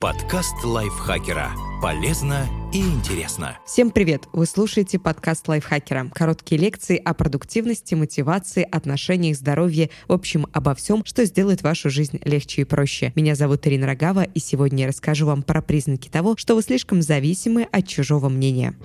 Подкаст лайфхакера. Полезно и интересно. Всем привет! Вы слушаете подкаст лайфхакера. Короткие лекции о продуктивности, мотивации, отношениях, здоровье, в общем, обо всем, что сделает вашу жизнь легче и проще. Меня зовут Ирина Рогава, и сегодня я расскажу вам про признаки того, что вы слишком зависимы от чужого мнения.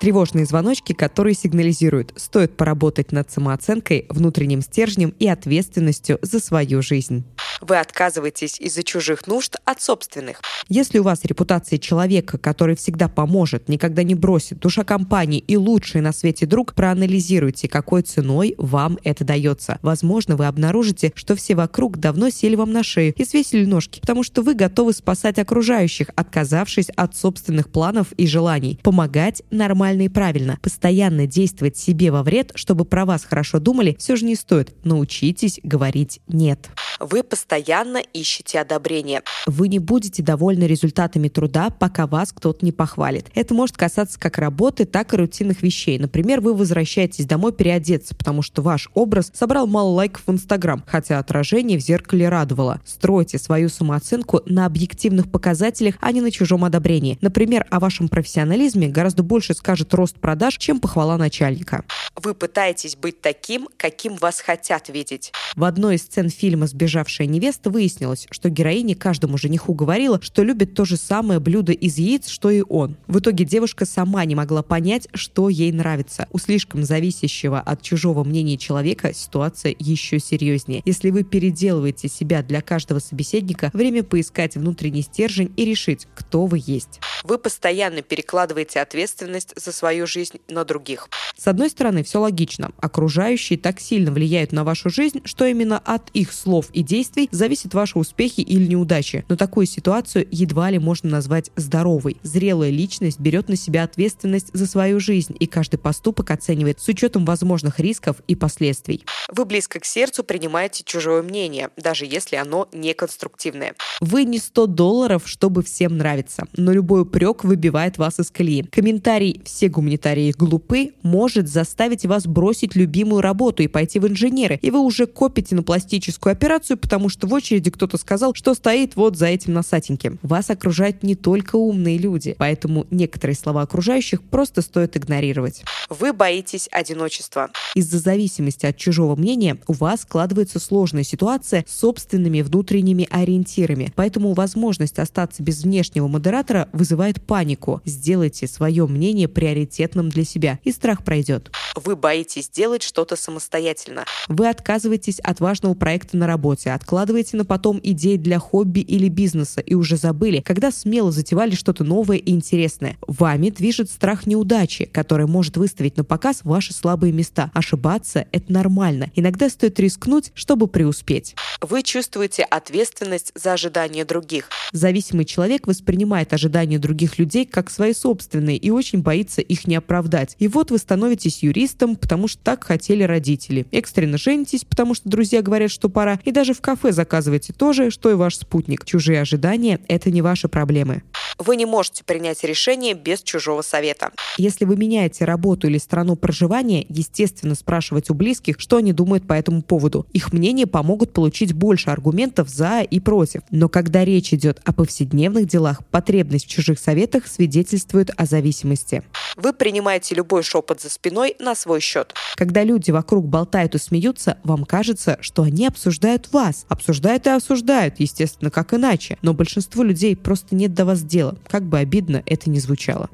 Тревожные звоночки, которые сигнализируют, стоит поработать над самооценкой, внутренним стержнем и ответственностью за свою жизнь. Вы отказываетесь из-за чужих нужд от собственных. Если у вас репутация человека, который всегда поможет, никогда не бросит, душа компании и лучший на свете друг, проанализируйте, какой ценой вам это дается. Возможно, вы обнаружите, что все вокруг давно сели вам на шею и свесили ножки, потому что вы готовы спасать окружающих, отказавшись от собственных планов и желаний. Помогать нормально и правильно. Постоянно действовать себе во вред, чтобы про вас хорошо думали, все же не стоит. Научитесь говорить «нет». Вы постоянно ищете одобрение. Вы не будете довольны результатами труда, пока вас кто-то не похвалит. Это может касаться как работы, так и рутинных вещей. Например, вы возвращаетесь домой переодеться, потому что ваш образ собрал мало лайков в Инстаграм, хотя отражение в зеркале радовало. Стройте свою самооценку на объективных показателях, а не на чужом одобрении. Например, о вашем профессионализме гораздо больше скажет рост продаж, чем похвала начальника. Вы пытаетесь быть таким, каким вас хотят видеть. В одной из сцен фильма «Сбежать сбежавшая невеста, выяснилось, что героиня каждому жениху говорила, что любит то же самое блюдо из яиц, что и он. В итоге девушка сама не могла понять, что ей нравится. У слишком зависящего от чужого мнения человека ситуация еще серьезнее. Если вы переделываете себя для каждого собеседника, время поискать внутренний стержень и решить, кто вы есть. Вы постоянно перекладываете ответственность за свою жизнь на других. С одной стороны, все логично. Окружающие так сильно влияют на вашу жизнь, что именно от их слов и действий зависят ваши успехи или неудачи. Но такую ситуацию едва ли можно назвать здоровой. Зрелая личность берет на себя ответственность за свою жизнь и каждый поступок оценивает с учетом возможных рисков и последствий. Вы близко к сердцу принимаете чужое мнение, даже если оно не конструктивное. Вы не 100 долларов, чтобы всем нравиться, но любой упрек выбивает вас из колеи. Комментарий «все гуманитарии глупы» может заставить вас бросить любимую работу и пойти в инженеры, и вы уже копите на пластическую операцию, потому что в очереди кто-то сказал, что стоит вот за этим носатеньким. Вас окружают не только умные люди, поэтому некоторые слова окружающих просто стоит игнорировать. Вы боитесь одиночества. Из-за зависимости от чужого мнения у вас складывается сложная ситуация с собственными внутренними ориентирами, поэтому возможность остаться без внешнего модератора вызывает панику. Сделайте свое мнение приоритетным для себя, и страх пройдет. Вы боитесь делать что-то самостоятельно. Вы отказываетесь от важного проекта на работе, работе, откладываете на потом идеи для хобби или бизнеса и уже забыли, когда смело затевали что-то новое и интересное. Вами движет страх неудачи, который может выставить на показ ваши слабые места. Ошибаться – это нормально. Иногда стоит рискнуть, чтобы преуспеть. Вы чувствуете ответственность за ожидания других. Зависимый человек воспринимает ожидания других людей как свои собственные и очень боится их не оправдать. И вот вы становитесь юристом, потому что так хотели родители. Экстренно женитесь, потому что друзья говорят, что пора. И даже в кафе заказывайте то же, что и ваш спутник. Чужие ожидания – это не ваши проблемы. Вы не можете принять решение без чужого совета. Если вы меняете работу или страну проживания, естественно, спрашивать у близких, что они думают по этому поводу. Их мнение помогут получить больше аргументов за и против. Но когда речь идет о повседневных делах, потребность в чужих советах свидетельствует о зависимости. Вы принимаете любой шепот за спиной на свой счет. Когда люди вокруг болтают и смеются, вам кажется, что они обсуждают вас. Обсуждают и осуждают, естественно, как иначе. Но большинству людей просто нет до вас дела, как бы обидно это ни звучало.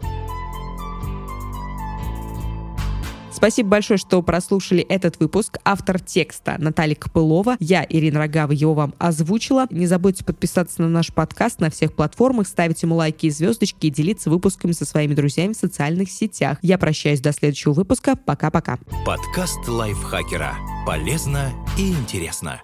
Спасибо большое, что прослушали этот выпуск. Автор текста Наталья Копылова. Я, Ирина Рогава, его вам озвучила. Не забудьте подписаться на наш подкаст на всех платформах, ставить ему лайки и звездочки и делиться выпусками со своими друзьями в социальных сетях. Я прощаюсь до следующего выпуска. Пока-пока. Подкаст лайфхакера. Полезно и интересно.